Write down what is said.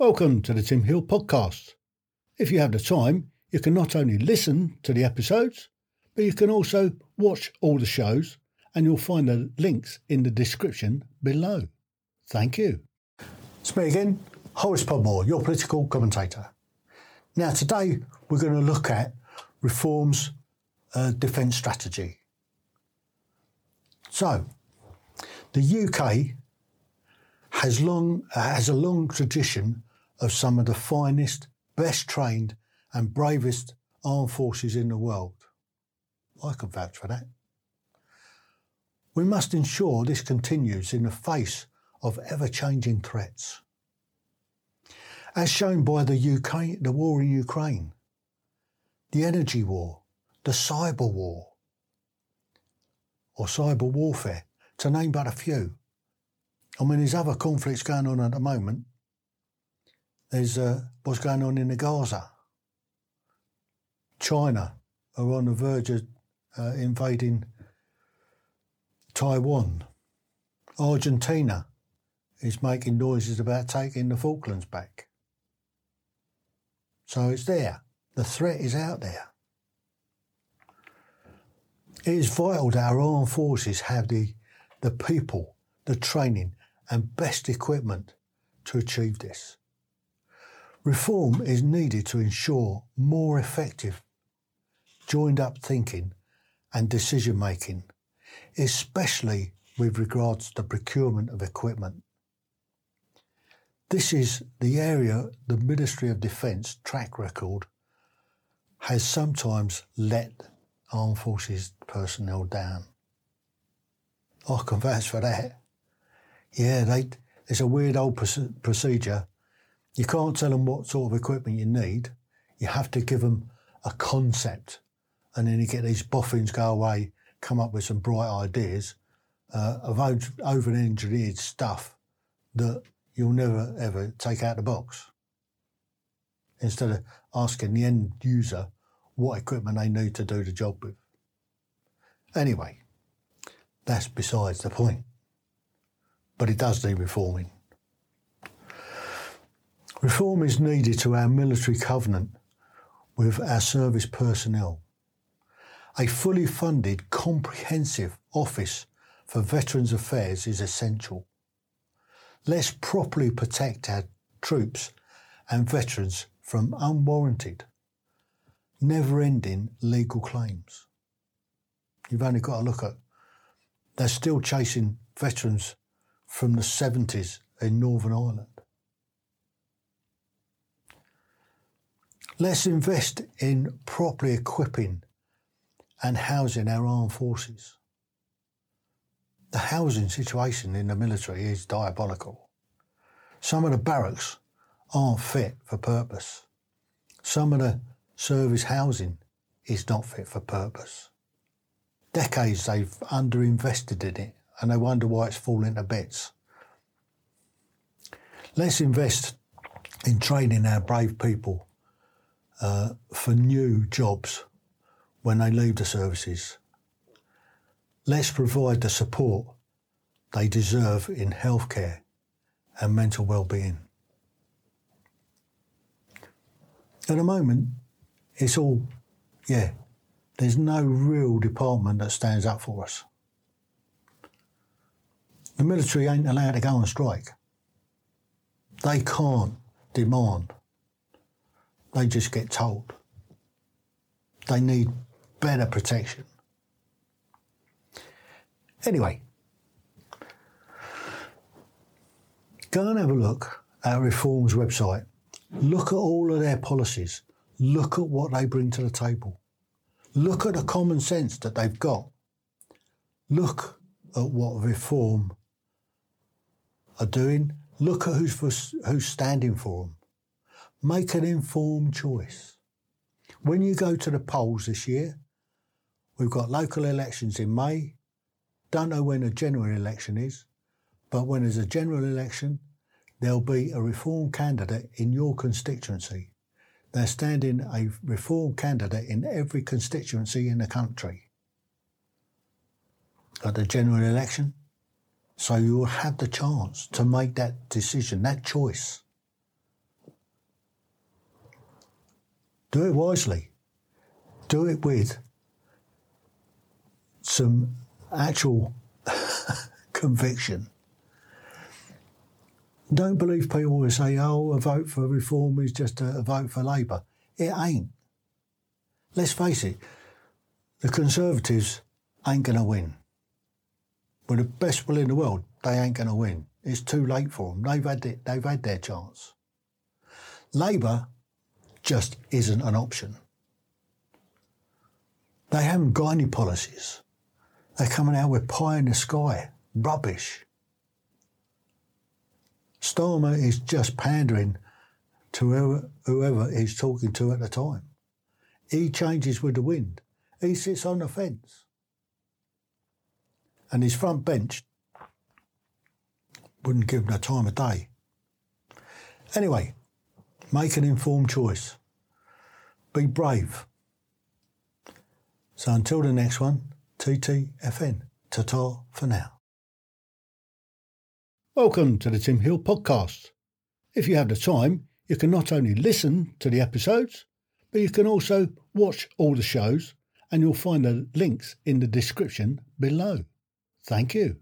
Welcome to the Tim Hill podcast. If you have the time, you can not only listen to the episodes, but you can also watch all the shows, and you'll find the links in the description below. Thank you. Again, Horace Podmore, your political commentator. Now, today we're going to look at reforms uh, defence strategy. So, the UK has long uh, has a long tradition of some of the finest, best trained, and bravest armed forces in the world. I can vouch for that. We must ensure this continues in the face of ever changing threats. As shown by the UK, the war in Ukraine, the energy war, the cyber war, or cyber warfare, to name but a few. I mean, there's other conflicts going on at the moment. There's uh, what's going on in the Gaza. China are on the verge of uh, invading Taiwan. Argentina is making noises about taking the Falklands back. So it's there. The threat is out there. It is vital that our armed forces have the, the people, the training, and best equipment to achieve this. Reform is needed to ensure more effective, joined up thinking and decision making, especially with regards to the procurement of equipment. This is the area the Ministry of Defence track record has sometimes let armed forces personnel down. I can vouch for that. Yeah, they, it's a weird old procedure you can't tell them what sort of equipment you need. You have to give them a concept, and then you get these boffins go away, come up with some bright ideas uh, of over engineered stuff that you'll never ever take out the box. Instead of asking the end user what equipment they need to do the job with. Anyway, that's besides the point. But it does need reforming. Reform is needed to our military covenant with our service personnel. A fully funded, comprehensive office for Veterans Affairs is essential. Let's properly protect our troops and veterans from unwarranted, never ending legal claims. You've only got to look at, they're still chasing veterans from the 70s in Northern Ireland. Let's invest in properly equipping and housing our armed forces. The housing situation in the military is diabolical. Some of the barracks aren't fit for purpose. Some of the service housing is not fit for purpose. Decades they've underinvested in it and they wonder why it's falling to bits. Let's invest in training our brave people uh, for new jobs when they leave the services. Let's provide the support they deserve in healthcare and mental well-being. At the moment, it's all, yeah, there's no real department that stands up for us. The military ain't allowed to go on strike. They can't demand they just get told. They need better protection. Anyway, go and have a look at Reform's website. Look at all of their policies. Look at what they bring to the table. Look at the common sense that they've got. Look at what Reform are doing. Look at who's, who's standing for them. Make an informed choice. When you go to the polls this year, we've got local elections in May. Don't know when a general election is, but when there's a general election, there'll be a reform candidate in your constituency. They're standing a reform candidate in every constituency in the country at the general election. So you'll have the chance to make that decision, that choice Do it wisely. Do it with some actual conviction. Don't believe people who say, oh, a vote for reform is just a, vote for Labour. It ain't. Let's face it, the Conservatives ain't going to win. With the best will in the world, they ain't going to win. It's too late for them. They've had, it, they've had their chance. Labour just isn't an option. They haven't got any policies. They're coming out with pie in the sky, rubbish. Starmer is just pandering to whoever, whoever he's talking to at the time. He changes with the wind. He sits on the fence. And his front bench wouldn't give him the time of day. Anyway, make an informed choice. Be brave. So until the next one, TTFN. Ta-ta for now. Welcome to the Tim Hill Podcast. If you have the time, you can not only listen to the episodes, but you can also watch all the shows, and you'll find the links in the description below. Thank you.